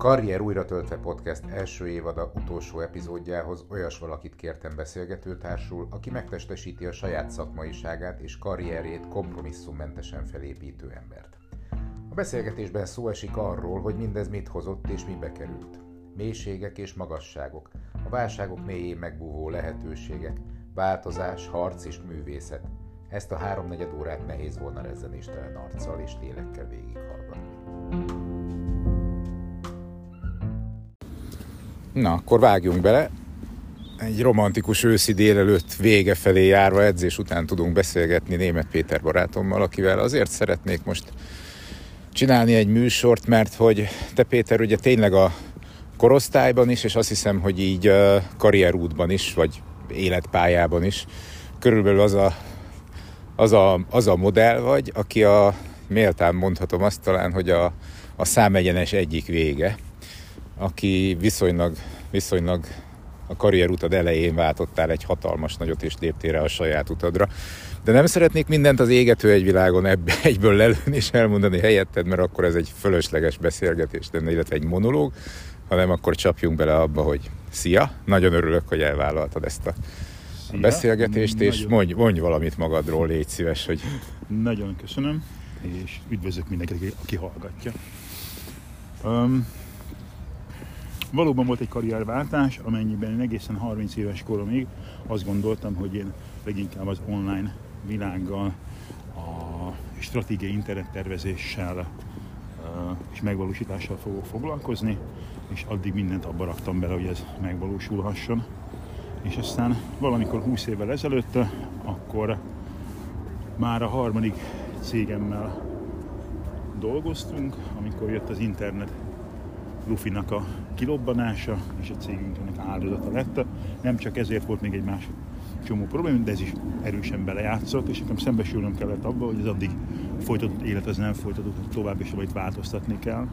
Karrier újra töltve podcast első évada utolsó epizódjához olyas valakit kértem beszélgetőtársul, aki megtestesíti a saját szakmaiságát és karrierjét kompromisszummentesen felépítő embert. A beszélgetésben szó esik arról, hogy mindez mit hozott és mibe került. Mélységek és magasságok, a válságok mélyén megbúvó lehetőségek, változás, harc és művészet. Ezt a háromnegyed órát nehéz volna rezzenéstelen arccal és lélekkel végighallgatni. Na, akkor vágjunk bele. Egy romantikus őszi délelőtt vége felé járva edzés után tudunk beszélgetni német Péter barátommal, akivel azért szeretnék most csinálni egy műsort, mert hogy te Péter ugye tényleg a korosztályban is, és azt hiszem, hogy így karrierútban is, vagy életpályában is, körülbelül az a, az a, az a modell vagy, aki a méltán mondhatom azt talán, hogy a, a számegyenes egyik vége aki viszonylag, viszonylag a karrierutad elején váltottál egy hatalmas nagyot és léptél a saját utadra. De nem szeretnék mindent az égető egy világon ebbe egyből lelőni és elmondani helyetted, mert akkor ez egy fölösleges beszélgetés lenne, illetve egy monológ, hanem akkor csapjunk bele abba, hogy szia, nagyon örülök, hogy elvállaltad ezt a Szia. beszélgetést, nagyon... és mondj, mondj valamit magadról, légy szíves, hogy... Nagyon köszönöm, és üdvözlök mindenkit, aki hallgatja. Um, Valóban volt egy karrierváltás, amennyiben én egészen 30 éves koromig azt gondoltam, hogy én leginkább az online világgal, a stratégiai internettervezéssel és megvalósítással fogok foglalkozni, és addig mindent abba raktam bele, hogy ez megvalósulhasson. És aztán valamikor 20 évvel ezelőtt, akkor már a harmadik cégemmel dolgoztunk, amikor jött az internet lufinak a kilobbanása, és a cégünknek áldozata lett. Nem csak ezért volt még egy más csomó probléma, de ez is erősen belejátszott, és nekem szembesülnöm kellett abba, hogy az addig folytatott élet az nem folytatott tovább, és amit változtatni kell.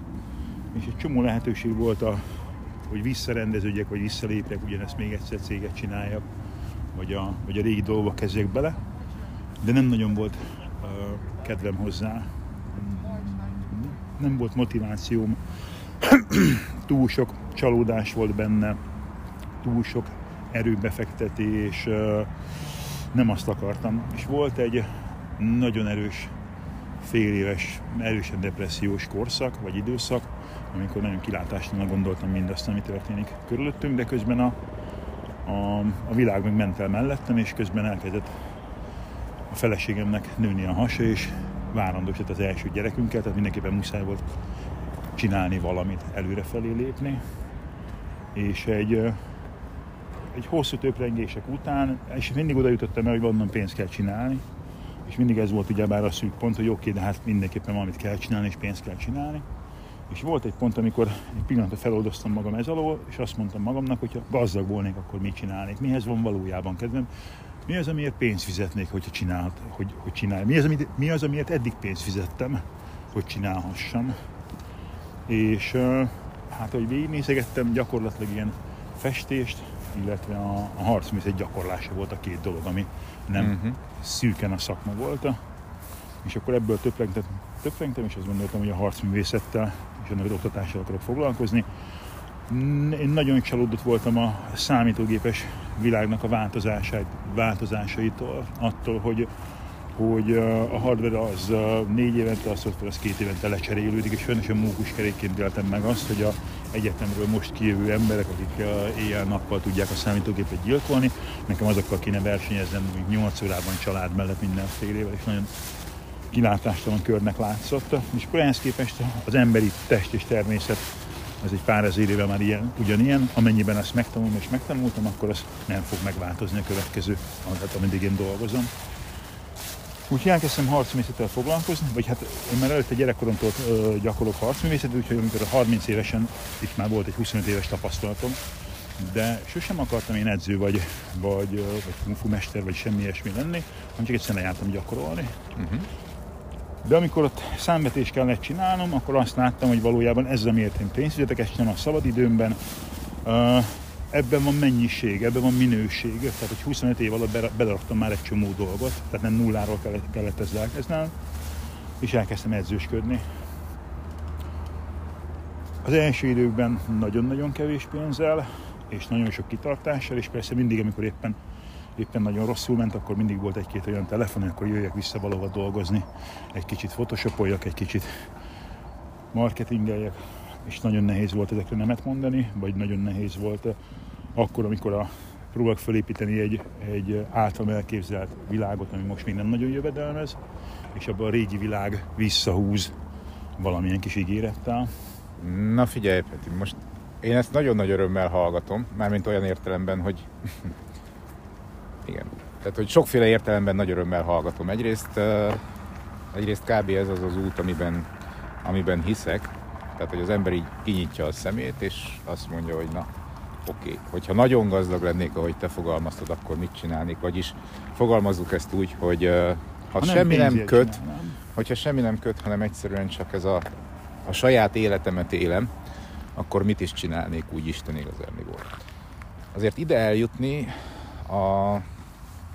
És egy csomó lehetőség volt, a, hogy visszarendeződjek, vagy visszalépjek, ugyanezt még egyszer céget csináljak, vagy a, vagy a régi dolgokba kezdjek bele, de nem nagyon volt uh, kedvem hozzá. Nem volt motivációm túl sok csalódás volt benne, túl sok erőbefektetés, nem azt akartam. És volt egy nagyon erős fél éves, erősen depressziós korszak, vagy időszak, amikor nagyon kilátástalan gondoltam mindazt, ami történik körülöttünk, de közben a, a, a világ meg ment el mellettem, és közben elkezdett a feleségemnek nőni a hasa, és várandósított az első gyerekünket, tehát mindenképpen muszáj volt csinálni valamit, előrefelé lépni, és egy, egy hosszú töprengések után, és mindig oda jutottam el, hogy onnan pénzt kell csinálni, és mindig ez volt ugyebár a szűk pont, hogy oké, de hát mindenképpen valamit kell csinálni, és pénzt kell csinálni. És volt egy pont, amikor egy pillanatra feloldoztam magam ez alól, és azt mondtam magamnak, hogy ha gazdag volnék, akkor mit csinálnék? Mihez van valójában kedvem? Mi az, amiért pénzt fizetnék, hogyha csinált, hogy, hogy csinálj? Mi az, amit, mi az, amiért eddig pénzt fizettem, hogy csinálhassam? És hát, hogy végignézegettem, gyakorlatilag ilyen festést, illetve a, a harcművészet gyakorlása volt a két dolog, ami nem uh-huh. szűken a szakma volt. És akkor ebből töprengtem, töprengtem, és azt gondoltam, hogy a harcművészettel és annak az oktatással akarok foglalkozni. Én nagyon csalódott voltam a számítógépes világnak a változásaitól, attól, hogy hogy a hardware az négy évente, a szoftver az két évente lecserélődik, és sajnos mókus kerékként éltem meg azt, hogy a egyetemről most kijövő emberek, akik éjjel-nappal tudják a számítógépet gyilkolni, nekem azokkal kéne versenyeznem, mint 8 órában család mellett mindenfélével, és nagyon kilátástalan körnek látszott. És akkor ehhez képest az emberi test és természet az egy pár ezer éve már ilyen, ugyanilyen, amennyiben ezt megtanulom és megtanultam, akkor az nem fog megváltozni a következő, ameddig én dolgozom. Úgyhogy elkezdtem harcművészettel foglalkozni, vagy hát én már előtte gyerekkoromtól gyakorlok harcművészetet, úgyhogy amikor 30 évesen itt már volt egy 25 éves tapasztalatom, de sosem akartam én edző vagy, vagy, vagy kungfu mester, vagy semmi ilyesmi lenni, hanem csak egyszerűen jártam gyakorolni. Uh-huh. De amikor ott számvetést kellett csinálnom, akkor azt láttam, hogy valójában ez, amiért én pénzt fizetek, ezt nem a szabadidőmben, ebben van mennyiség, ebben van minőség. Tehát, hogy 25 év alatt beleraktam már egy csomó dolgot, tehát nem nulláról kellett, kellett ezzel elkezdeni, és elkezdtem edzősködni. Az első időkben nagyon-nagyon kevés pénzzel, és nagyon sok kitartással, és persze mindig, amikor éppen, éppen nagyon rosszul ment, akkor mindig volt egy-két olyan telefon, akkor jöjjek vissza valahova dolgozni, egy kicsit photoshopoljak, egy kicsit marketingeljek, és nagyon nehéz volt ezekre nemet mondani, vagy nagyon nehéz volt akkor, amikor a próbálok felépíteni egy, egy általam elképzelt világot, ami most még nem nagyon jövedelmez, és abban a régi világ visszahúz valamilyen kis ígérettel. Na figyelj, Peti, most én ezt nagyon nagy örömmel hallgatom, mármint olyan értelemben, hogy igen, tehát hogy sokféle értelemben nagy örömmel hallgatom. Egyrészt, egyrészt kb. ez az az út, amiben, amiben hiszek, tehát hogy az ember így kinyitja a szemét, és azt mondja, hogy na, oké, okay. hogyha nagyon gazdag lennék, ahogy te fogalmaztad, akkor mit csinálnék? Vagyis fogalmazzuk ezt úgy, hogy ha, ha semmi nem, nem köt, csinál, nem? hogyha semmi nem köt, hanem egyszerűen csak ez a, a saját életemet élem, akkor mit is csinálnék úgy Isten volt. Azért ide eljutni, a,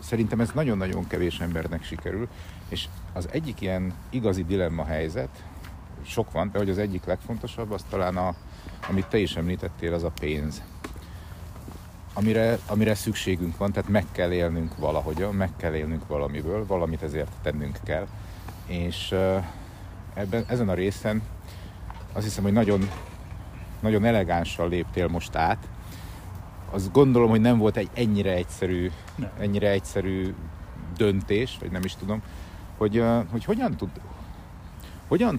szerintem ez nagyon-nagyon kevés embernek sikerül, és az egyik ilyen igazi dilemma helyzet, sok van, de hogy az egyik legfontosabb, az talán a, amit te is említettél, az a pénz. Amire, amire szükségünk van, tehát meg kell élnünk valahogyan, meg kell élnünk valamiből, valamit ezért tennünk kell. És ebben, ezen a részen azt hiszem, hogy nagyon, nagyon elegánsan léptél most át. Azt gondolom, hogy nem volt egy ennyire egyszerű, nem. ennyire egyszerű döntés, vagy nem is tudom, hogy, hogy hogyan, tud, hogyan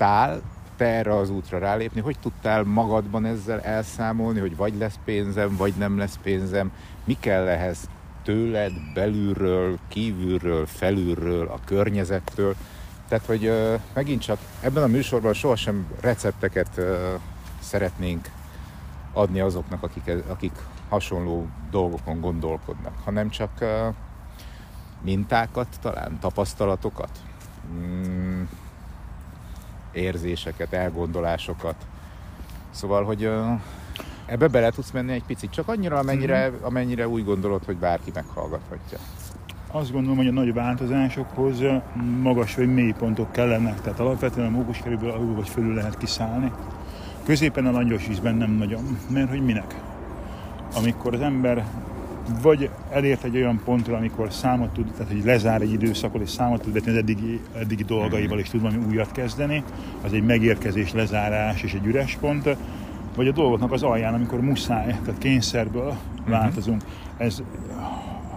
tudtál te erre az útra rálépni, hogy tudtál magadban ezzel elszámolni, hogy vagy lesz pénzem, vagy nem lesz pénzem, mi kell ehhez tőled, belülről, kívülről, felülről, a környezettől. Tehát, hogy uh, megint csak ebben a műsorban sohasem recepteket uh, szeretnénk adni azoknak, akik, akik hasonló dolgokon gondolkodnak, hanem csak uh, mintákat, talán tapasztalatokat, mm, érzéseket, elgondolásokat. Szóval, hogy ebbe bele tudsz menni egy picit, csak annyira, amennyire, mhm. amennyire úgy gondolod, hogy bárki meghallgathatja. Azt gondolom, hogy a nagy változásokhoz magas vagy mély pontok kellenek, tehát alapvetően a mókuskerülből alul vagy fölül lehet kiszállni. Középen a langyos vízben nem nagyon, mert hogy minek? Amikor az ember vagy elért egy olyan pontra, amikor számot tud, tehát hogy lezár egy időszakot, és számot tud vetni az eddigi, eddigi dolgaival, és tud valami újat kezdeni, az egy megérkezés, lezárás és egy üres pont, vagy a dolgoknak az alján, amikor muszáj, tehát kényszerből uh-huh. változunk. Ez,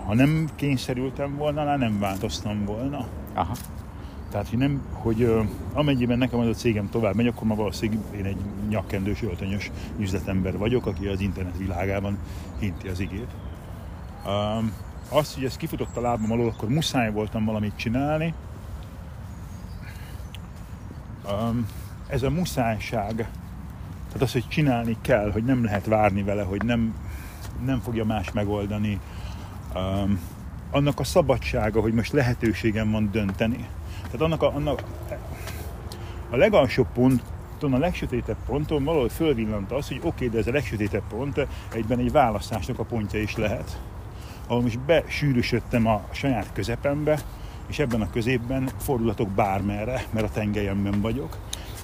ha nem kényszerültem volna, nem változtam volna. Aha. Tehát, hogy, nem, hogy amennyiben nekem az a cégem tovább megy, akkor ma valószínűleg én egy nyakkendős, öltönyös üzletember vagyok, aki az internet világában hinti az igét. Um, azt, hogy ez kifutott a lábam alól, akkor muszáj voltam valamit csinálni. Um, ez a muszájság, tehát az, hogy csinálni kell, hogy nem lehet várni vele, hogy nem, nem fogja más megoldani. Um, annak a szabadsága, hogy most lehetőségem van dönteni. Tehát annak a, annak a legalsóbb ponton, a legsötétebb ponton valahol fölvillant az, hogy oké, okay, de ez a legsötétebb pont egyben egy választásnak a pontja is lehet ahol most besűrűsödtem a saját közepembe, és ebben a középben fordulatok bármerre, mert a tengelyemben vagyok.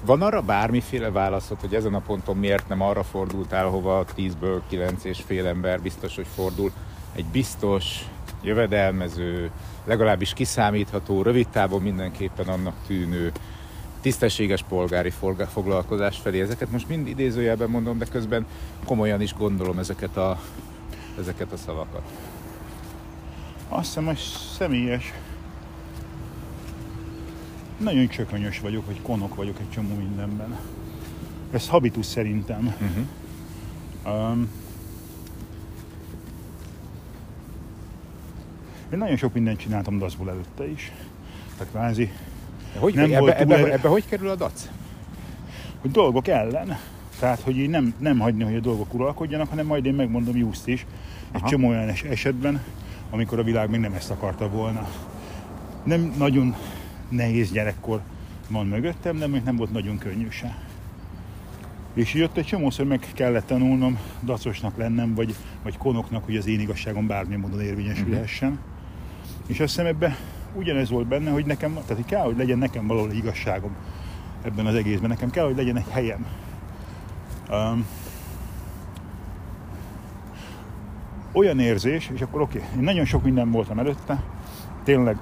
Van arra bármiféle válaszod, hogy ezen a ponton miért nem arra fordultál, hova 10-ből 9 és fél ember biztos, hogy fordul? Egy biztos, jövedelmező, legalábbis kiszámítható, rövid távon mindenképpen annak tűnő, tisztességes polgári foglalkozás felé. Ezeket most mind idézőjelben mondom, de közben komolyan is gondolom ezeket a, ezeket a szavakat. Azt hiszem, hogy személyes. Nagyon csökönyös vagyok, vagy konok vagyok egy csomó mindenben. Ez habitus szerintem. Uh-huh. Um, én nagyon sok mindent csináltam dacból előtte is. Tehát kvázi hogy, nem ebbe, ebbe, ebbe, ebbe hogy kerül a dac? Hogy dolgok ellen. Tehát, hogy így nem, nem hagyni, hogy a dolgok uralkodjanak, hanem majd én megmondom just is. Egy Aha. csomó olyan esetben, amikor a világ még nem ezt akarta volna. Nem nagyon nehéz gyerekkor van mögöttem, de még nem volt nagyon könnyű se. És jött egy csomószor meg kellett tanulnom dacosnak lennem, vagy, vagy konoknak, hogy az én igazságom bármilyen módon érvényesülhessen. Uh-huh. És azt hiszem ebben ugyanez volt benne, hogy nekem, tehát hogy kell, hogy legyen nekem valahol igazságom ebben az egészben. Nekem kell, hogy legyen egy helyem. Um, olyan érzés, és akkor oké, okay, én nagyon sok minden voltam előtte, tényleg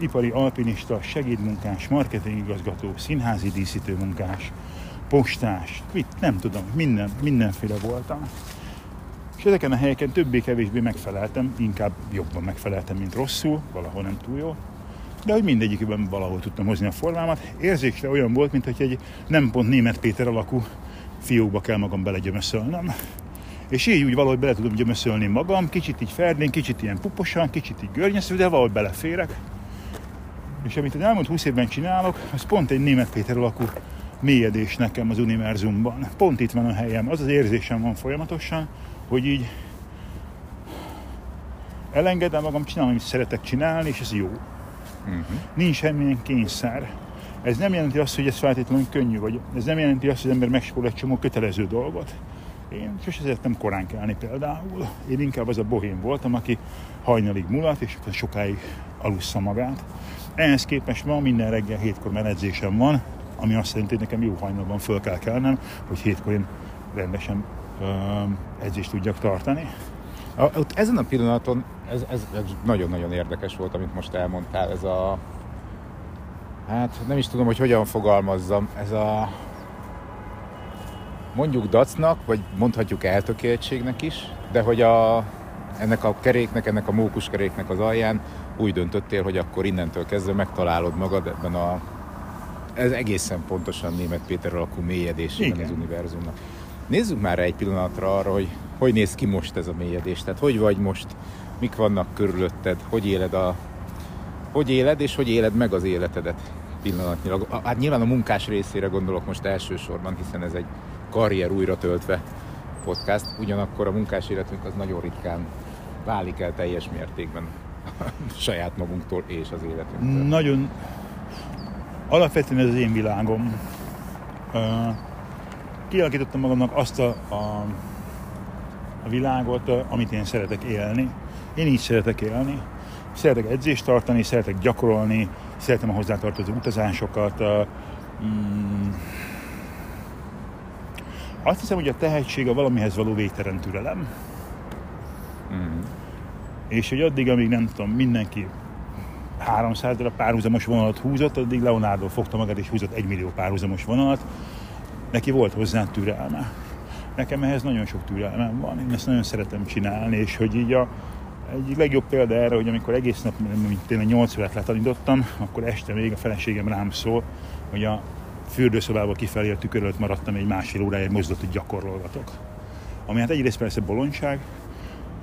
ipari alpinista, segédmunkás, marketingigazgató, színházi díszítőmunkás, postás, mit, nem tudom, minden, mindenféle voltam. És ezeken a helyeken többé-kevésbé megfeleltem, inkább jobban megfeleltem, mint rosszul, valahol nem túl jó. De hogy mindegyikben valahol tudtam hozni a formámat. Érzésre olyan volt, mint hogy egy nem pont német Péter alakú fiókba kell magam belegyömöszölnöm. És így úgy valahogy bele tudom gyömöszölni magam, kicsit így ferdén, kicsit ilyen puposan, kicsit így görnyesző, de valahogy beleférek. És amit az elmúlt 20 évben csinálok, az pont egy német Péter alakú mélyedés nekem az univerzumban. Pont itt van a helyem. Az az érzésem van folyamatosan, hogy így elengedem magam, csinálom, amit szeretek csinálni, és ez jó. Uh-huh. Nincs semmilyen kényszer. Ez nem jelenti azt, hogy ez feltétlenül könnyű, vagy ez nem jelenti azt, hogy az ember megspól egy csomó kötelező dolgot. Én sose szerettem korán kelni például. Én inkább az a bohém voltam, aki hajnalig mulat, és akkor sokáig alussza magát. Ehhez képest ma minden reggel hétkor már van, ami azt jelenti, hogy nekem jó hajnalban föl kell kelnem, hogy hétkor én rendesen edzést tudjak tartani. A, ott ezen a pillanaton ez, ez, ez nagyon-nagyon érdekes volt, amit most elmondtál, ez a hát nem is tudom, hogy hogyan fogalmazzam, ez a mondjuk dacnak, vagy mondhatjuk eltökéltségnek is, de hogy a, ennek a keréknek, ennek a mókuskeréknek az alján úgy döntöttél, hogy akkor innentől kezdve megtalálod magad ebben a ez egészen pontosan német Péter alakú mélyedésében az univerzumnak. Nézzük már egy pillanatra arra, hogy hogy néz ki most ez a mélyedés, tehát hogy vagy most, mik vannak körülötted, hogy éled a hogy éled, és hogy éled meg az életedet pillanatnyilag. Hát nyilván a munkás részére gondolok most elsősorban, hiszen ez egy karrier újra töltve podcast, ugyanakkor a munkás életünk az nagyon ritkán válik el teljes mértékben saját magunktól és az életünktől. Nagyon alapvetően ez az én világom. Kialakítottam magamnak azt a, a, a világot, amit én szeretek élni. Én így szeretek élni. Szeretek edzést tartani, szeretek gyakorolni, szeretem a hozzátartozó utazásokat. Mm, azt hiszem, hogy a tehetség a valamihez való végtelen türelem. Mm. És hogy addig, amíg nem tudom, mindenki 300 darab párhuzamos vonalat húzott, addig Leonardo fogta magát és húzott egy millió párhuzamos vonalat. Neki volt hozzá türelme. Nekem ehhez nagyon sok türelmem van, én ezt nagyon szeretem csinálni, és hogy így a, egy legjobb példa erre, hogy amikor egész nap, mint tényleg 8 órát letanítottam, akkor este még a feleségem rám szól, hogy a fürdőszobából kifelé a tükör előtt maradtam egy másfél óráig mozdulatot gyakorolgatok. Ami hát egyrészt persze bolondság,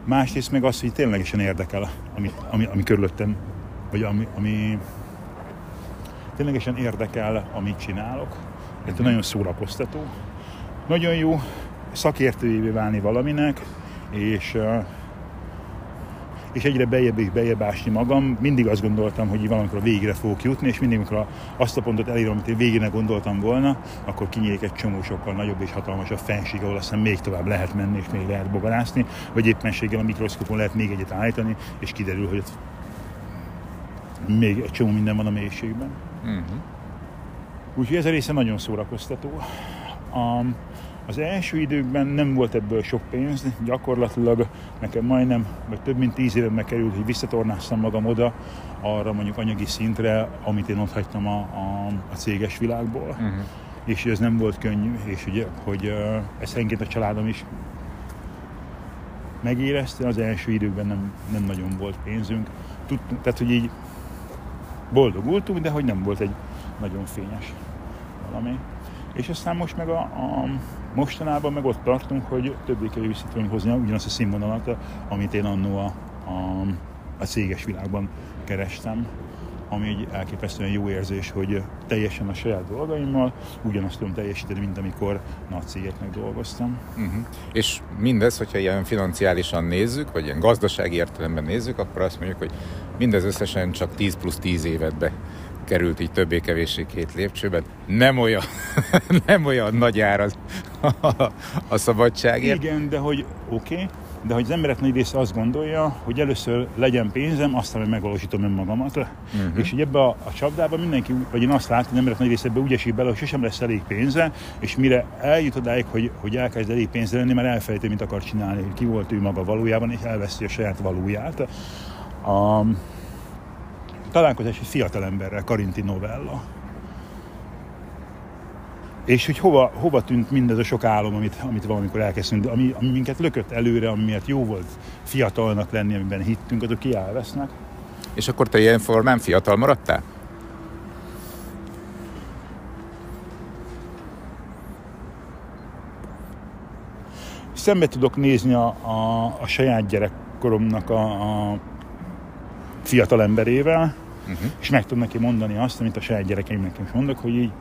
másrészt meg az, hogy ténylegesen érdekel, ami, ami, ami körülöttem vagy ami, ami ténylegesen érdekel, amit csinálok. Ez mm-hmm. nagyon szórakoztató. Nagyon jó szakértőjévé válni valaminek, és és egyre bejebb és bejebb ásni magam. Mindig azt gondoltam, hogy valamikor a végére fogok jutni, és mindig, amikor azt a pontot elérom, amit én végére gondoltam volna, akkor kinyílik egy csomó sokkal nagyobb és hatalmasabb fenség, ahol aztán még tovább lehet menni, és még lehet bogarászni, vagy éppenséggel a mikroszkopon lehet még egyet állítani, és kiderül, hogy ott még egy csomó minden van a mélységben. Uh-huh. Úgyhogy ez a része nagyon szórakoztató. A, az első időkben nem volt ebből sok pénz, gyakorlatilag nekem majdnem, vagy több mint tíz évben került, hogy visszatornáztam magam oda, arra mondjuk anyagi szintre, amit én ott hagytam a, a, a céges világból. Uh-huh. És ez nem volt könnyű, és ugye, hogy uh, ez enként a családom is megérezte, az első időkben nem, nem nagyon volt pénzünk. Tudtunk, tehát, hogy így boldogultunk, de hogy nem volt egy nagyon fényes valami. És aztán most meg a, a mostanában meg ott tartunk, hogy többé-kevésbé tudunk hozni ugyanazt a színvonalat, amit én annó a, a, a céges világban kerestem ami egy elképesztően jó érzés, hogy teljesen a saját dolgaimmal ugyanazt tudom teljesíteni, mint amikor nagy cégeknek dolgoztam. Uh-huh. És mindez, hogyha ilyen financiálisan nézzük, vagy ilyen gazdasági értelemben nézzük, akkor azt mondjuk, hogy mindez összesen csak 10 plusz 10 évetbe került így többé-kevéssé két lépcsőben. Nem olyan, nem olyan nagy ár az, a, a szabadságért. Igen, de hogy oké, okay, de hogy az emberek nagy része azt gondolja, hogy először legyen pénzem, aztán meg megvalósítom önmagamat. Uh-huh. És hogy ebbe a, a csapdába mindenki, vagy én azt látom, hogy emberek nagy része ebbe úgy esik bele, hogy sosem lesz elég pénze, és mire eljut odáig, hogy, hogy elkezd elég pénzre lenni, már elfelejti, mit akar csinálni, hogy ki volt ő maga valójában, és elveszi a saját valóját. A, találkozás egy fiatalemberrel, Karinti novella és hogy hova, hova tűnt mindez a sok álom, amit, amit valamikor elkezdtünk, ami, ami minket lökött előre, ami miatt jó volt fiatalnak lenni, amiben hittünk, azok ki elvesznek. És akkor te ilyen formán fiatal maradtál? Szembe tudok nézni a, a, a saját gyerekkoromnak a, a fiatal emberével, uh-huh. és meg tudom neki mondani azt, amit a saját gyerekeimnek is mondok, hogy így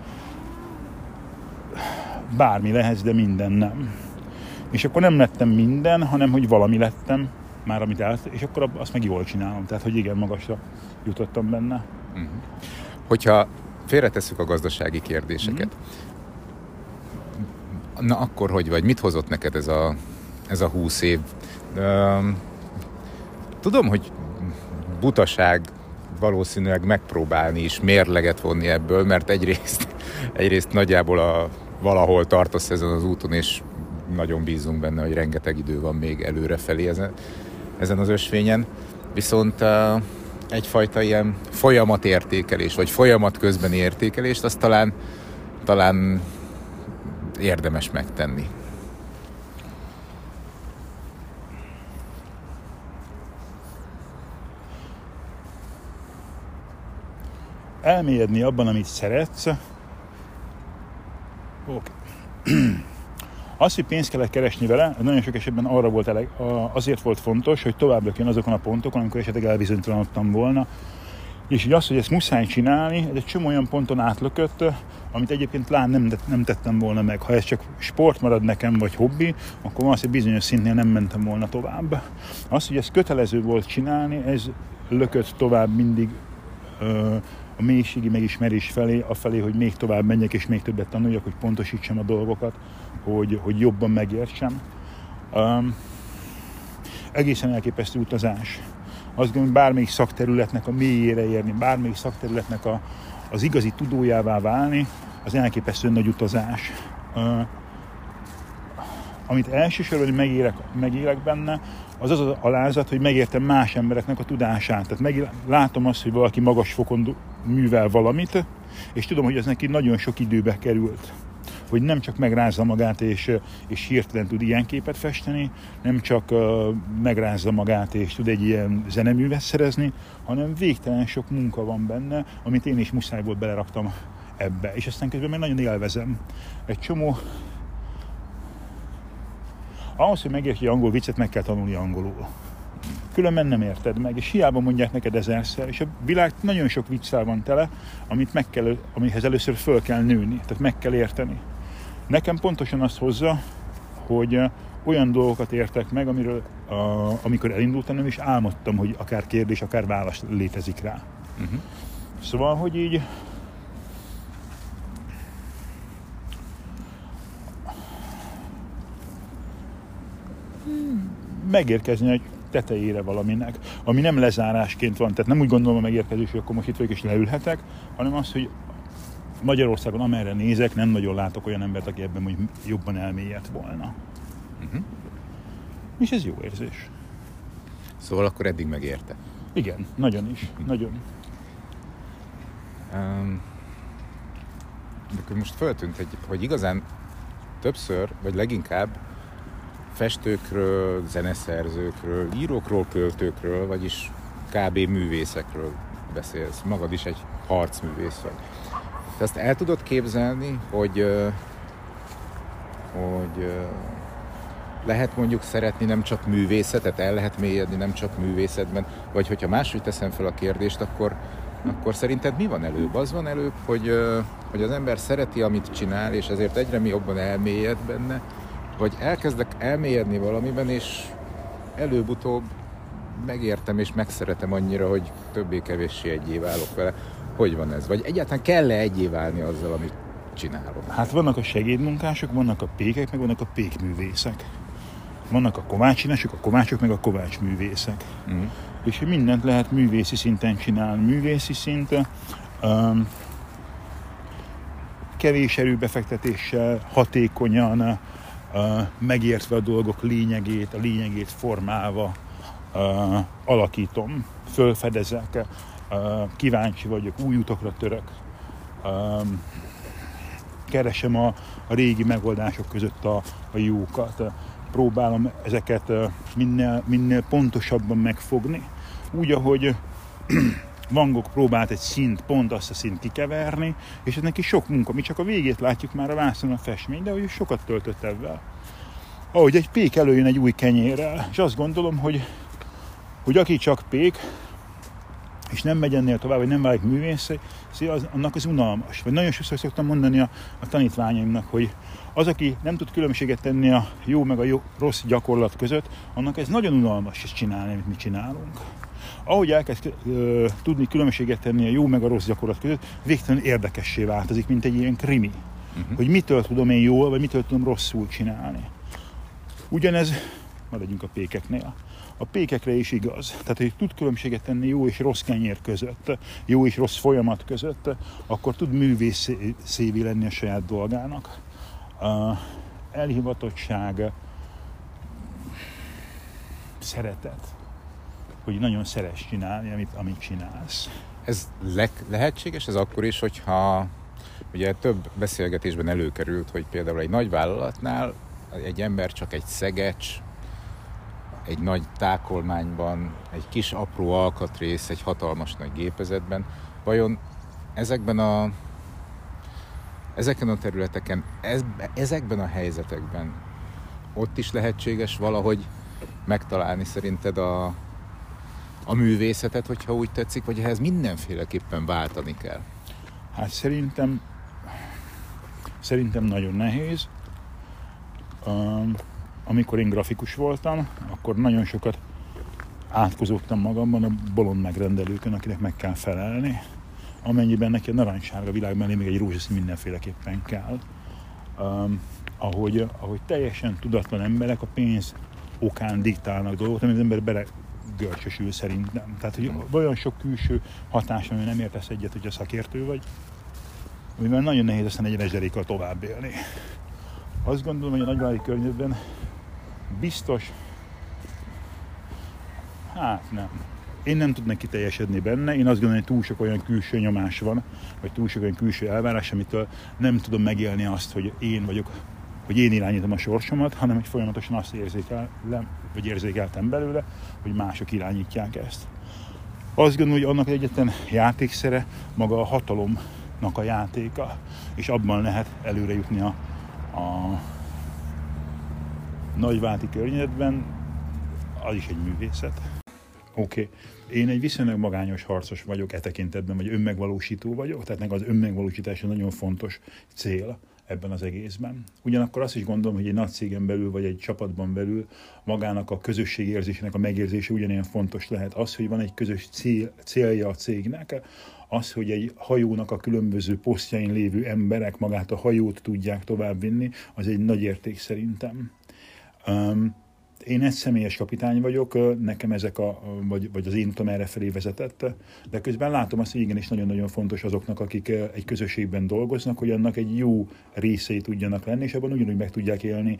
bármi lehet, de minden nem. És akkor nem lettem minden, hanem hogy valami lettem, már amit el, és akkor azt meg jól csinálom. Tehát, hogy igen, magasra jutottam benne. Uh-huh. Hogyha félretesszük a gazdasági kérdéseket, uh-huh. na akkor hogy vagy? Mit hozott neked ez a, ez a húsz év? Tudom, hogy butaság valószínűleg megpróbálni is mérleget vonni ebből, mert egyrészt, egyrészt nagyjából a valahol tartasz ezen az úton, és nagyon bízunk benne, hogy rengeteg idő van még előrefelé ezen, ezen az ösvényen. Viszont uh, egyfajta ilyen folyamatértékelés, vagy folyamat közbeni értékelést, azt talán, talán érdemes megtenni. Elmélyedni abban, amit szeretsz. Okay. Az, hogy pénzt kellett keresni vele, nagyon sok esetben arra volt eleg, azért volt fontos, hogy tovább lökjön azokon a pontokon, amikor esetleg elbizonytalanodtam volna. És így az, hogy ezt muszáj csinálni, ez egy csomó olyan ponton átlökött, amit egyébként lán nem, nem tettem volna meg. Ha ez csak sport marad nekem, vagy hobbi, akkor hogy bizonyos szintnél nem mentem volna tovább. Az, hogy ez kötelező volt csinálni, ez lökött tovább mindig a mélységi megismerés felé, a felé, hogy még tovább menjek és még többet tanuljak, hogy pontosítsam a dolgokat, hogy, hogy jobban megértsem. Um, egészen elképesztő utazás. Azt gondolom, hogy bármelyik szakterületnek a mélyére érni, bármelyik szakterületnek a, az igazi tudójává válni, az elképesztő nagy utazás. Uh, amit elsősorban megélek, megélek benne, az az az alázat, hogy megértem más embereknek a tudását. Tehát meg, látom azt, hogy valaki magas fokon művel valamit, és tudom, hogy ez neki nagyon sok időbe került hogy nem csak megrázza magát és, és hirtelen tud ilyen képet festeni, nem csak uh, megrázza magát és tud egy ilyen zeneművet szerezni, hanem végtelen sok munka van benne, amit én is muszáj volt beleraktam ebbe. És aztán közben meg nagyon élvezem. Egy csomó ahhoz, hogy megértj egy angol viccet, meg kell tanulni angolul. Különben nem érted meg, és hiába mondják neked ezerszer, és a világ nagyon sok viccel van tele, amit meg kell, amihez először föl kell nőni, tehát meg kell érteni. Nekem pontosan azt hozza, hogy olyan dolgokat értek meg, amiről a, amikor elindultam, nem is álmodtam, hogy akár kérdés, akár válasz létezik rá. Uh-huh. Szóval, hogy így megérkezni egy tetejére valaminek, ami nem lezárásként van. Tehát nem úgy gondolom a megérkezés, hogy akkor most itt vagyok és leülhetek, hanem az, hogy Magyarországon, amerre nézek, nem nagyon látok olyan embert, aki ebben hogy jobban elmélyedt volna. Uh-huh. És ez jó érzés. Szóval akkor eddig megérte? Igen, nagyon is. Uh-huh. Nagyon. Um, most föltűnt, hogy, hogy igazán többször, vagy leginkább festőkről, zeneszerzőkről, írókról, költőkről, vagyis kb. művészekről beszélsz. Magad is egy harcművész vagy. Te azt el tudod képzelni, hogy, hogy lehet mondjuk szeretni nem csak művészetet, el lehet mélyedni nem csak művészetben, vagy hogyha máshogy teszem fel a kérdést, akkor, akkor szerinted mi van előbb? Az van előbb, hogy, hogy az ember szereti, amit csinál, és ezért egyre mi jobban elmélyed benne, vagy elkezdek elmélyedni valamiben, és előbb-utóbb megértem és megszeretem annyira, hogy többé-kevéssé egyé válok vele. Hogy van ez? Vagy egyáltalán kell-e egyé válni azzal, amit csinálok? Hát vannak a segédmunkások, vannak a pékek, meg vannak a pékművészek. Vannak a kovácsinások, a kovácsok, meg a kovácsművészek. Mm. És mindent lehet művészi szinten csinálni. Művészi szinten um, kevés erőbefektetéssel, hatékonyan, megértve a dolgok lényegét, a lényegét formálva alakítom, fölfedezek, kíváncsi vagyok, új utakra török. Keresem a, a régi megoldások között a, a jókat. Próbálom ezeket minél, minél pontosabban megfogni. Úgy, ahogy Van Gogh próbált egy szint, pont azt a szint kikeverni, és ez neki sok munka. Mi csak a végét látjuk már a vászon a festmény, de hogy sokat töltött ebben. Ahogy egy pék előjön egy új kenyérrel, és azt gondolom, hogy, hogy aki csak pék, és nem megy ennél tovább, vagy nem válik művész, az, annak az unalmas. Vagy nagyon sokszor szoktam mondani a, a tanítványaimnak, hogy az, aki nem tud különbséget tenni a jó meg a jó, rossz gyakorlat között, annak ez nagyon unalmas is csinálni, amit mi csinálunk. Ahogy elkezd ö, tudni különbséget tenni a jó meg a rossz gyakorlat között, végtelenül érdekessé változik, mint egy ilyen krimi. Uh-huh. Hogy mitől tudom én jól, vagy mitől tudom rosszul csinálni. Ugyanez, maradjunk a pékeknél a pékekre is igaz. Tehát, hogy tud különbséget tenni jó és rossz kenyér között, jó és rossz folyamat között, akkor tud művészévé lenni a saját dolgának. Uh, elhivatottság, szeretet, hogy nagyon szeres csinálni, amit, amit csinálsz. Ez le- lehetséges ez akkor is, hogyha ugye több beszélgetésben előkerült, hogy például egy nagy vállalatnál egy ember csak egy szegecs, egy nagy tákolmányban, egy kis apró alkatrész, egy hatalmas nagy gépezetben. Vajon ezekben a ezeken a területeken, ez, ezekben a helyzetekben ott is lehetséges valahogy megtalálni szerinted a, a művészetet, hogyha úgy tetszik, vagy ehhez mindenféleképpen váltani kell? Hát szerintem szerintem nagyon nehéz. Um, amikor én grafikus voltam, akkor nagyon sokat átkozottam magamban a bolond megrendelőkön, akinek meg kell felelni, amennyiben neki a narancssárga világ mellé még egy rózsaszín mindenféleképpen kell. Um, ahogy, ahogy teljesen tudatlan emberek a pénz okán diktálnak dolgokat, amit az ember bele görcsösül szerintem. Tehát, hogy olyan sok külső hatás, ami nem értesz egyet, hogy a szakértő vagy, amivel nagyon nehéz aztán egy rezserékkal tovább élni. Azt gondolom, hogy a nagyvári környezetben biztos, hát nem. Én nem tudnék kiteljesedni benne, én azt gondolom, hogy túl sok olyan külső nyomás van, vagy túl sok olyan külső elvárás, amitől nem tudom megélni azt, hogy én vagyok, hogy én irányítom a sorsomat, hanem hogy folyamatosan azt érzékelem, vagy érzékeltem belőle, hogy mások irányítják ezt. Azt gondolom, hogy annak egyetlen játékszere maga a hatalomnak a játéka, és abban lehet előre jutni a, a nagyváti környezetben, az is egy művészet. Oké, okay. én egy viszonylag magányos harcos vagyok e tekintetben, vagy önmegvalósító vagyok, tehát nekem az önmegvalósítás nagyon fontos cél ebben az egészben. Ugyanakkor azt is gondolom, hogy egy nagy cégen belül, vagy egy csapatban belül magának a közösségérzésének a megérzése ugyanilyen fontos lehet. Az, hogy van egy közös cél, célja a cégnek, az, hogy egy hajónak a különböző posztjain lévő emberek magát a hajót tudják továbbvinni, az egy nagy érték szerintem. Um, én egy személyes kapitány vagyok, nekem ezek a, vagy, vagy az én utam erre felé vezetett, de közben látom azt, hogy igenis nagyon-nagyon fontos azoknak, akik egy közösségben dolgoznak, hogy annak egy jó részei tudjanak lenni, és abban ugyanúgy meg tudják élni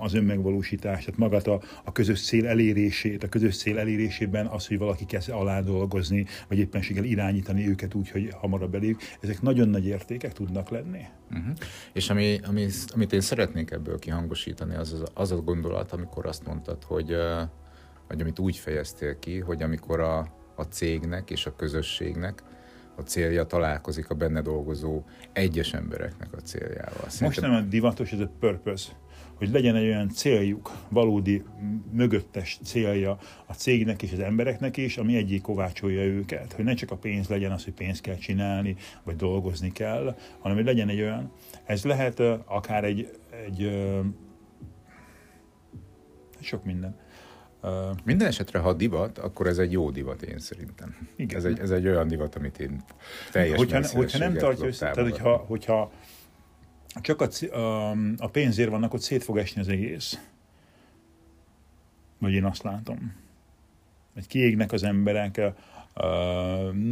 az önmegvalósítást, tehát magát a, a közös cél elérését, a közös cél elérésében az, hogy valaki kezd alá dolgozni, vagy éppenséggel irányítani őket úgy, hogy hamarabb elég, ezek nagyon nagy értékek tudnak lenni. Uh-huh. És ami, ami, amit én szeretnék ebből kihangosítani, az az, az a gondolat, amikor azt mondtad, hogy, vagy amit úgy fejeztél ki, hogy amikor a, a cégnek és a közösségnek a célja találkozik a benne dolgozó egyes embereknek a céljával. Szerintem... Most nem a divatos, ez a purpose hogy legyen egy olyan céljuk, valódi mögöttes célja a cégnek és az embereknek is, ami egyik kovácsolja őket. Hogy ne csak a pénz legyen az, hogy pénzt kell csinálni, vagy dolgozni kell, hanem hogy legyen egy olyan, ez lehet akár egy, egy sok minden. Uh, Minden esetre, ha divat, akkor ez egy jó divat, én szerintem. Igen. Ez egy, ez egy olyan divat, amit én teljesen hogyha, hogyha nem tartja össze, tehát hogyha, hogyha csak a, a, pénzért vannak, ott szét fog esni az egész. Vagy én azt látom. Hogy kiégnek az emberek,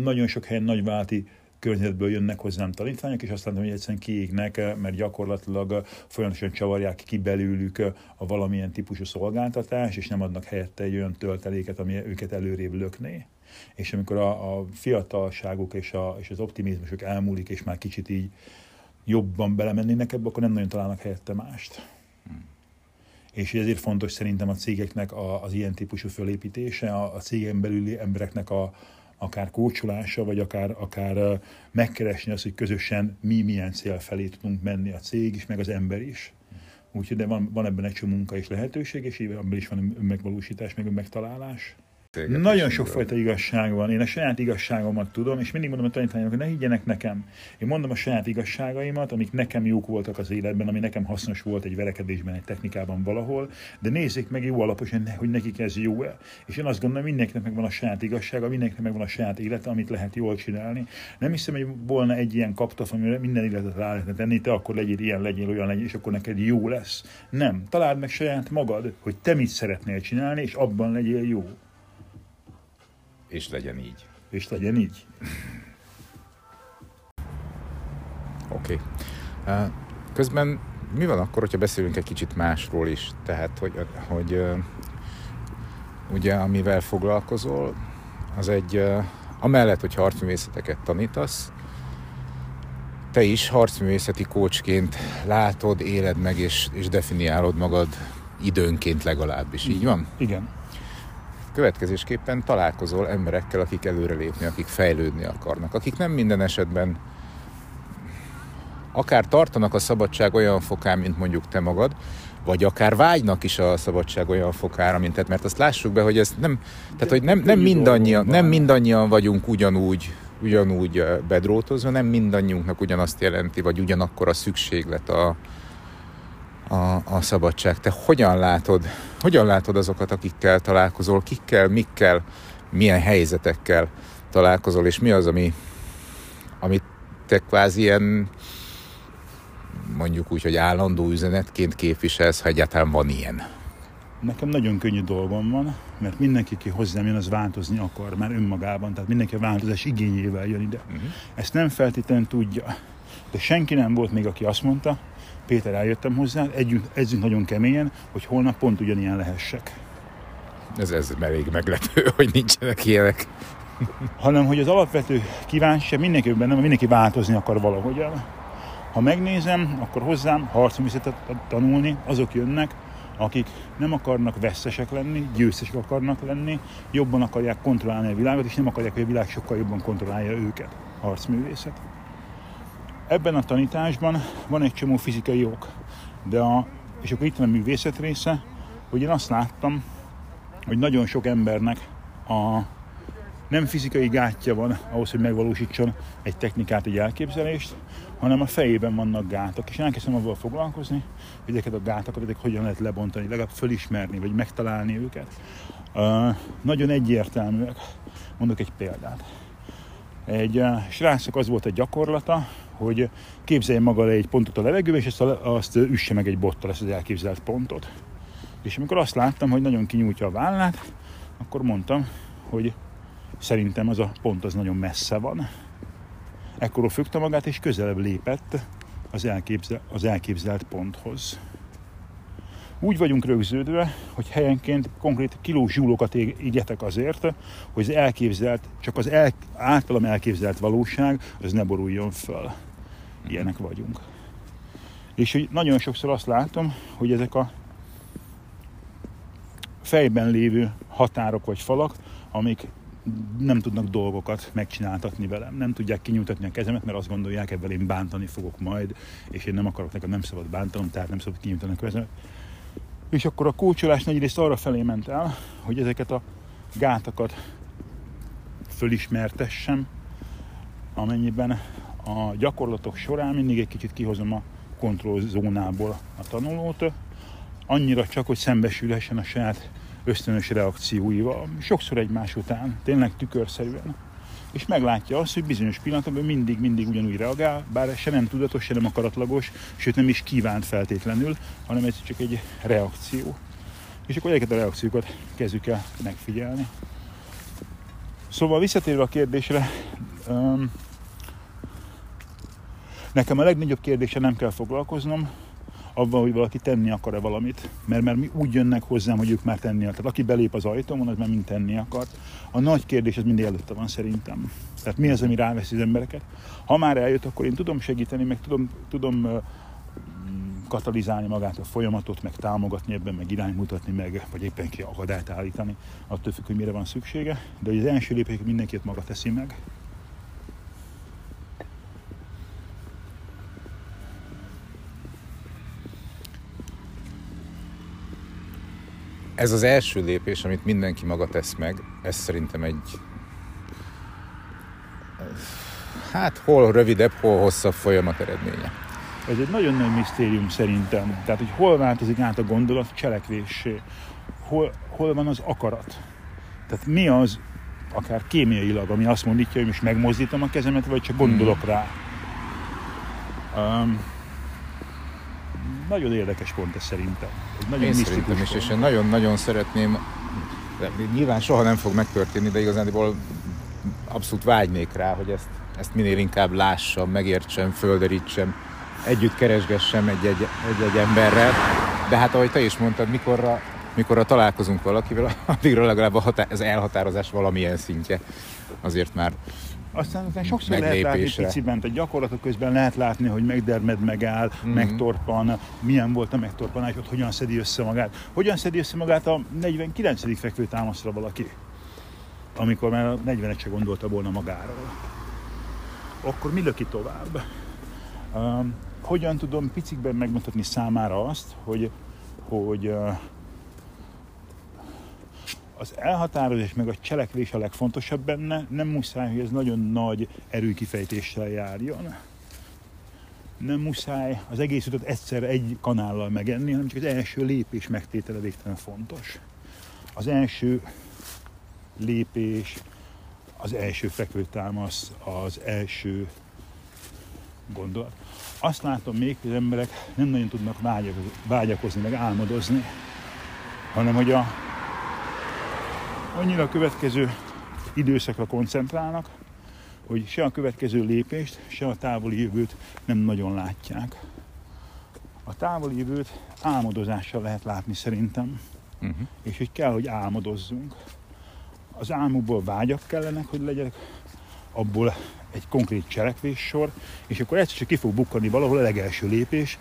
nagyon sok helyen nagyválti környezetből jönnek hozzám tanítványok, és azt látom, hogy egyszerűen kiégnek, mert gyakorlatilag folyamatosan csavarják ki belőlük a valamilyen típusú szolgáltatás, és nem adnak helyette egy olyan tölteléket, ami őket előrébb lökné. És amikor a, a fiatalságuk és, a, és az optimizmusuk elmúlik, és már kicsit így jobban belemennének ebbe, akkor nem nagyon találnak helyette mást. És ezért fontos szerintem a cégeknek a, az ilyen típusú fölépítése, a, a cégen belüli embereknek a, akár kócsolása, vagy akár, akár megkeresni azt, hogy közösen mi milyen cél felé tudunk menni a cég is, meg az ember is. Úgyhogy de van, van ebben egy csomó munka és lehetőség, és ebben is van megvalósítás, meg megtalálás. Nagyon sokfajta igazság van. Én a saját igazságomat tudom, és mindig mondom a tanítványoknak, hogy ne higgyenek nekem. Én mondom a saját igazságaimat, amik nekem jók voltak az életben, ami nekem hasznos volt egy verekedésben, egy technikában valahol, de nézzék meg jó alaposan, hogy nekik ez jó-e. És én azt gondolom, mindenkinek megvan a saját igazsága, mindenkinek megvan a saját élete, amit lehet jól csinálni. Nem hiszem, hogy volna egy ilyen kaptaf, amire minden életet rá lehetne tenni, te akkor legyél ilyen, legyél olyan, legyél, és akkor neked jó lesz. Nem. Találd meg saját magad, hogy te mit szeretnél csinálni, és abban legyél jó. És legyen így. És legyen így. Oké. Okay. Közben mi van akkor, hogyha beszélünk egy kicsit másról is? Tehát, hogy, hogy ugye amivel foglalkozol, az egy, amellett, hogy harcművészeteket tanítasz, te is harcművészeti kócsként látod, éled meg és, és definiálod magad időnként legalábbis, így van? Igen. Következésképpen találkozol emberekkel, akik előrelépni, akik fejlődni akarnak, akik nem minden esetben akár tartanak a szabadság olyan fokán, mint mondjuk te magad, vagy akár vágynak is a szabadság olyan fokára, mint te, mert azt lássuk be, hogy ez nem, tehát, hogy nem, nem, mindannyian, nem mindannyian vagyunk ugyanúgy, ugyanúgy bedrótozva, nem mindannyiunknak ugyanazt jelenti, vagy ugyanakkor a szükséglet a, a, a szabadság. Te hogyan látod, hogyan látod azokat, akikkel találkozol, kikkel, mikkel, milyen helyzetekkel találkozol, és mi az, ami, amit te kvázi ilyen mondjuk úgy, hogy állandó üzenetként képviselsz, ha egyáltalán van ilyen? Nekem nagyon könnyű dolgom van, mert mindenki, aki hozzám jön, az változni akar már önmagában, tehát mindenki a változás igényével jön ide. Uh-huh. Ezt nem feltétlenül tudja. De senki nem volt még, aki azt mondta, Péter, eljöttem hozzá, együtt, edzünk nagyon keményen, hogy holnap pont ugyanilyen lehessek. Ez, ez elég meglepő, hogy nincsenek ilyenek. Hanem, hogy az alapvető kíváncsiság mindenki bennem, mindenki változni akar valahogyan. Ha megnézem, akkor hozzám harcművészetet tanulni, azok jönnek, akik nem akarnak veszesek lenni, győztesek akarnak lenni, jobban akarják kontrollálni a világot, és nem akarják, hogy a világ sokkal jobban kontrollálja őket. Harcművészet. Ebben a tanításban van egy csomó fizikai ok, de a, és akkor itt van a művészet része, hogy én azt láttam, hogy nagyon sok embernek a nem fizikai gátja van ahhoz, hogy megvalósítson egy technikát, egy elképzelést, hanem a fejében vannak gátak. És elkezdtem avval foglalkozni, hogy ezeket a gátakat ezek hogyan lehet lebontani, legalább fölismerni, vagy megtalálni őket. Uh, nagyon egyértelműek. Mondok egy példát. Egy uh, srácnak az volt a gyakorlata, hogy képzelje maga le egy pontot a levegőbe, és azt, azt üsse meg egy bottal ezt az elképzelt pontot. És amikor azt láttam, hogy nagyon kinyújtja a vállát, akkor mondtam, hogy szerintem az a pont az nagyon messze van. Ekkor fügte magát, és közelebb lépett az, elképzel, az elképzelt ponthoz. Úgy vagyunk rögződve, hogy helyenként konkrét kilós zsúlokat égetek azért, hogy az elképzelt, csak az el, általam elképzelt valóság, az ne boruljon föl ilyenek vagyunk. És hogy nagyon sokszor azt látom, hogy ezek a fejben lévő határok vagy falak, amik nem tudnak dolgokat megcsináltatni velem. Nem tudják kinyújtatni a kezemet, mert azt gondolják, ebből én bántani fogok majd, és én nem akarok nekem nem szabad bántanom, tehát nem szabad kinyújtani a kezemet. És akkor a kulcsolás nagy részt arra felé ment el, hogy ezeket a gátakat fölismertessem, amennyiben a gyakorlatok során mindig egy kicsit kihozom a kontrollzónából a tanulót, annyira csak, hogy szembesülhessen a saját ösztönös reakcióival, sokszor egymás után, tényleg tükörszerűen. És meglátja azt, hogy bizonyos pillanatokban mindig-mindig ugyanúgy reagál, bár se nem tudatos, se nem akaratlagos, sőt nem is kívánt feltétlenül, hanem ez csak egy reakció. és akkor ezeket a reakciókat kezdjük el megfigyelni. Szóval visszatérve a kérdésre, nekem a legnagyobb kérdése nem kell foglalkoznom, abban, hogy valaki tenni akar-e valamit. Mert, mert mi úgy jönnek hozzám, hogy ők már tenni akar. Aki belép az ajtómon, az már mind tenni akart. A nagy kérdés az mindig előtte van szerintem. Tehát mi az, ami ráveszi az embereket. Ha már eljött, akkor én tudom segíteni, meg tudom, tudom katalizálni magát a folyamatot, meg támogatni ebben, meg iránymutatni, meg, vagy éppen ki akadályt állítani, attól függ, hogy mire van szüksége. De az első lépések mindenkit maga teszi meg. Ez az első lépés, amit mindenki maga tesz meg, ez szerintem egy hát hol rövidebb, hol hosszabb folyamat eredménye. Ez egy nagyon nagy misztérium szerintem. Tehát, hogy hol változik át a gondolat cselekvésé, hol, hol van az akarat. Tehát mi az, akár kémiailag, ami azt mondja, hogy most megmozdítom a kezemet, vagy csak gondolok hmm. rá. Um, nagyon érdekes pont ez szerintem. Egy nagyon én szerintem is, és én nagyon-nagyon szeretném, nyilván soha nem fog megtörténni, de igazándiból abszolút vágynék rá, hogy ezt, ezt minél inkább lássam, megértsem, földerítsem, együtt keresgessem egy-egy, egy-egy emberrel. De hát ahogy te is mondtad, mikorra, mikorra találkozunk valakivel, addigra legalább a hatá- az elhatározás valamilyen szintje azért már aztán aztán sokszor lehet látni piciben, a gyakorlatok közben lehet látni, hogy megdermed, megáll, mm-hmm. megtorpan, milyen volt a megtorpanás, ott hogyan szedi össze magát. Hogyan szedi össze magát a 49. fekvő támaszra valaki, amikor már a 40 se gondolta volna magáról. Akkor mi löki tovább? Um, hogyan tudom picikben megmutatni számára azt, hogy, hogy uh, az elhatározás meg a cselekvés a legfontosabb benne, nem muszáj, hogy ez nagyon nagy erőkifejtéssel járjon. Nem muszáj az egész utat egyszer egy kanállal megenni, hanem csak az első lépés megtétele végtelen fontos. Az első lépés, az első fekvőtámasz, az első gondolat. Azt látom még, hogy az emberek nem nagyon tudnak vágyakozni, meg álmodozni, hanem hogy a annyira a következő időszakra koncentrálnak, hogy se a következő lépést, se a távoli jövőt nem nagyon látják. A távoli jövőt álmodozással lehet látni szerintem, uh-huh. és hogy kell, hogy álmodozzunk. Az álmukból vágyak kellenek, hogy legyenek, abból egy konkrét cselekvés sor, és akkor egyszer csak ki fog bukkani valahol a legelső lépés,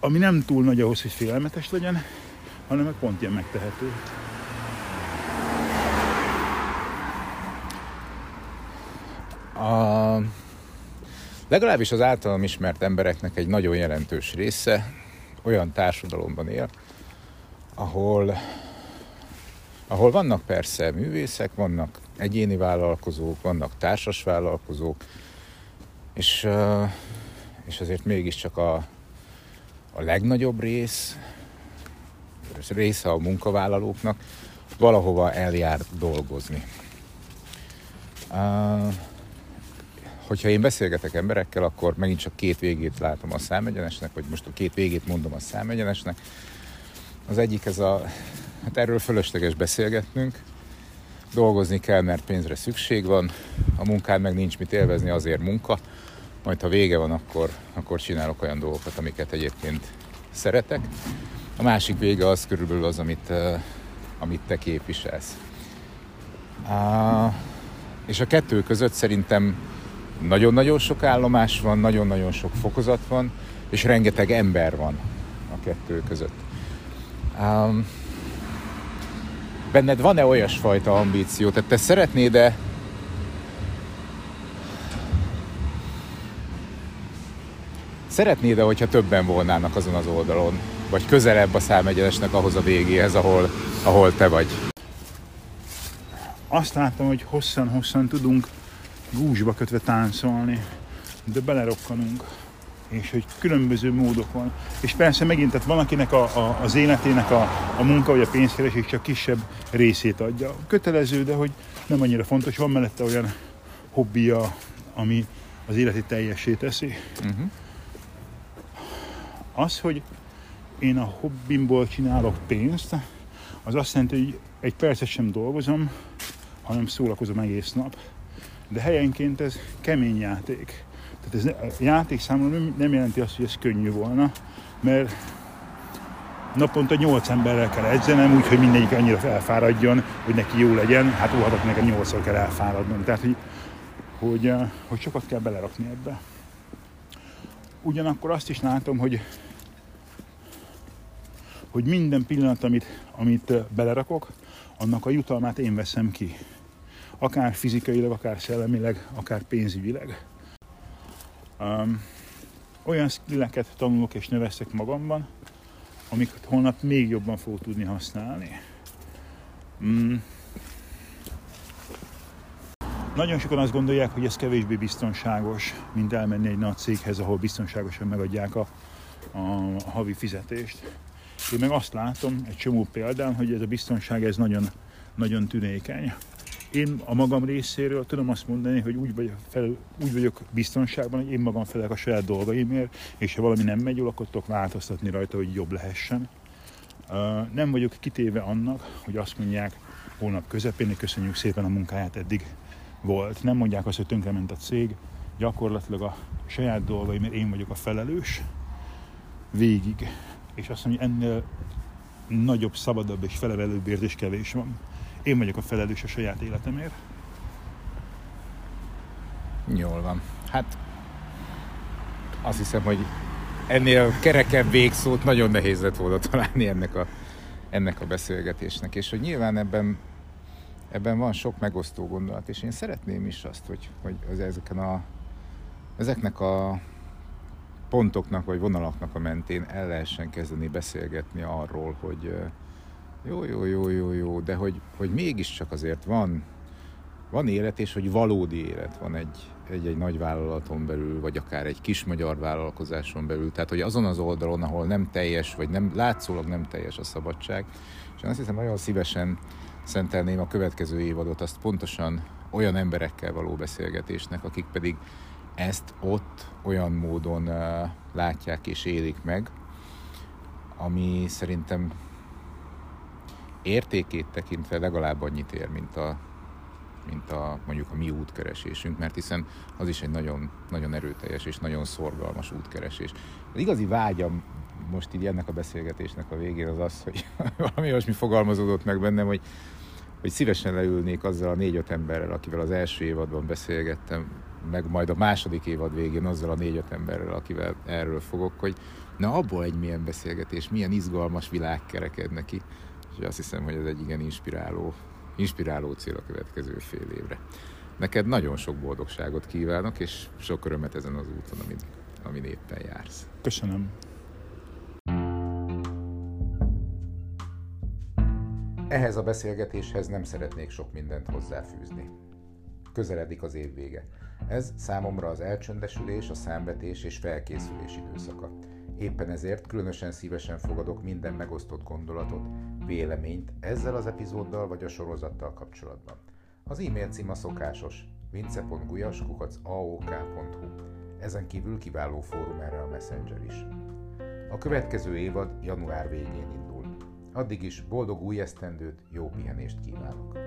ami nem túl nagy ahhoz, hogy félelmetes legyen, hanem pont ilyen megtehető. A, legalábbis az általam ismert embereknek egy nagyon jelentős része olyan társadalomban él, ahol, ahol vannak persze művészek, vannak egyéni vállalkozók, vannak társas vállalkozók, és, és azért mégiscsak a, a legnagyobb rész, része a munkavállalóknak valahova eljár dolgozni. Uh, hogyha én beszélgetek emberekkel, akkor megint csak két végét látom a számegyenesnek, vagy most a két végét mondom a számegyenesnek. Az egyik ez a, hát erről fölösleges beszélgetnünk, dolgozni kell, mert pénzre szükség van, a munkán meg nincs mit élvezni, azért munka, majd ha vége van, akkor, akkor csinálok olyan dolgokat, amiket egyébként szeretek. A másik vége az körülbelül az, amit, amit te képviselsz. És a kettő között szerintem nagyon-nagyon sok állomás van, nagyon-nagyon sok fokozat van, és rengeteg ember van a kettő között. Um, benned van-e olyasfajta ambíció? Tehát te szeretnéd-e Szeretnéd-e, hogyha többen volnának azon az oldalon? Vagy közelebb a számegyenesnek ahhoz a végéhez, ahol, ahol te vagy? Azt látom, hogy hosszan-hosszan tudunk gúzsba kötve táncolni, de belerokkanunk és hogy különböző módok van. És persze megint, tehát van, akinek a, a, az életének a, a munka vagy a pénzkeresés csak kisebb részét adja. Kötelező, de hogy nem annyira fontos, van mellette olyan hobbija, ami az életét teljessé teszi. Uh-huh. Az, hogy én a hobbimból csinálok pénzt, az azt jelenti, hogy egy percet sem dolgozom, hanem szórakozom egész nap. De helyenként ez kemény játék. Tehát ez játék számomra nem jelenti azt, hogy ez könnyű volna, mert naponta 8 emberrel kell edzenem, úgyhogy mindegyik annyira elfáradjon, hogy neki jó legyen. Hát óhatok nekem 8 kell elfáradnom. Tehát, hogy, hogy, eh, hogy sokat kell belerakni ebbe. Ugyanakkor azt is látom, hogy hogy minden pillanat, amit, amit belerakok, annak a jutalmát én veszem ki. Akár fizikailag, akár szellemileg, akár pénzügyileg. Um, olyan skilleket tanulok és növeszek magamban, amiket holnap még jobban fogok tudni használni. Mm. Nagyon sokan azt gondolják, hogy ez kevésbé biztonságos, mint elmenni egy nagy céghez, ahol biztonságosan megadják a, a, a havi fizetést. Én meg azt látom egy csomó példán, hogy ez a biztonság ez nagyon, nagyon tünékeny. Én a magam részéről tudom azt mondani, hogy úgy vagyok, fel, úgy vagyok biztonságban, hogy én magam felek a saját dolgaimért, és ha valami nem megy jól, akkor tudok változtatni rajta, hogy jobb lehessen. Nem vagyok kitéve annak, hogy azt mondják hónap közepén, hogy köszönjük szépen a munkáját eddig volt. Nem mondják azt, hogy tönkrement a cég, gyakorlatilag a saját dolgaimért én vagyok a felelős végig. És azt mondja, hogy ennél nagyobb, szabadabb és felevelőbb érzés kevés van. Én vagyok a felelős a saját életemért. Jól van. Hát azt hiszem, hogy ennél kerekebb végszót nagyon nehéz lett volna találni ennek a, ennek a beszélgetésnek, és hogy nyilván ebben, ebben van sok megosztó gondolat, és én szeretném is azt, hogy, hogy az ezeken a, ezeknek a pontoknak vagy vonalaknak a mentén el lehessen kezdeni beszélgetni arról, hogy jó, jó, jó, jó, jó, de hogy, hogy mégiscsak azért van, van élet, és hogy valódi élet van egy, egy, egy nagy vállalaton belül, vagy akár egy kis magyar vállalkozáson belül. Tehát, hogy azon az oldalon, ahol nem teljes, vagy nem látszólag nem teljes a szabadság. És én azt hiszem, nagyon szívesen szentelném a következő évadot azt pontosan olyan emberekkel való beszélgetésnek, akik pedig ezt ott olyan módon látják és élik meg, ami szerintem értékét tekintve legalább annyit ér, mint a, mint a mondjuk a mi útkeresésünk, mert hiszen az is egy nagyon, nagyon erőteljes és nagyon szorgalmas útkeresés. Az igazi vágyam most így ennek a beszélgetésnek a végén az az, hogy valami olyasmi fogalmazódott meg bennem, hogy, hogy szívesen leülnék azzal a négy-öt emberrel, akivel az első évadban beszélgettem, meg majd a második évad végén azzal a négy-öt emberrel, akivel erről fogok, hogy na abból egy milyen beszélgetés, milyen izgalmas világ kereked neki. És azt hiszem, hogy ez egy igen inspiráló, inspiráló cél a következő fél évre. Neked nagyon sok boldogságot kívánok, és sok örömet ezen az úton, amin, amin éppen jársz. Köszönöm. Ehhez a beszélgetéshez nem szeretnék sok mindent hozzáfűzni. Közeledik az év vége. Ez számomra az elcsöndesülés, a számvetés és felkészülés időszaka. Éppen ezért különösen szívesen fogadok minden megosztott gondolatot, véleményt ezzel az epizóddal vagy a sorozattal kapcsolatban. Az e-mail cím a szokásos vince.gulyas.aok.hu Ezen kívül kiváló fórum erre a Messenger is. A következő évad január végén indul. Addig is boldog új esztendőt, jó pihenést kívánok!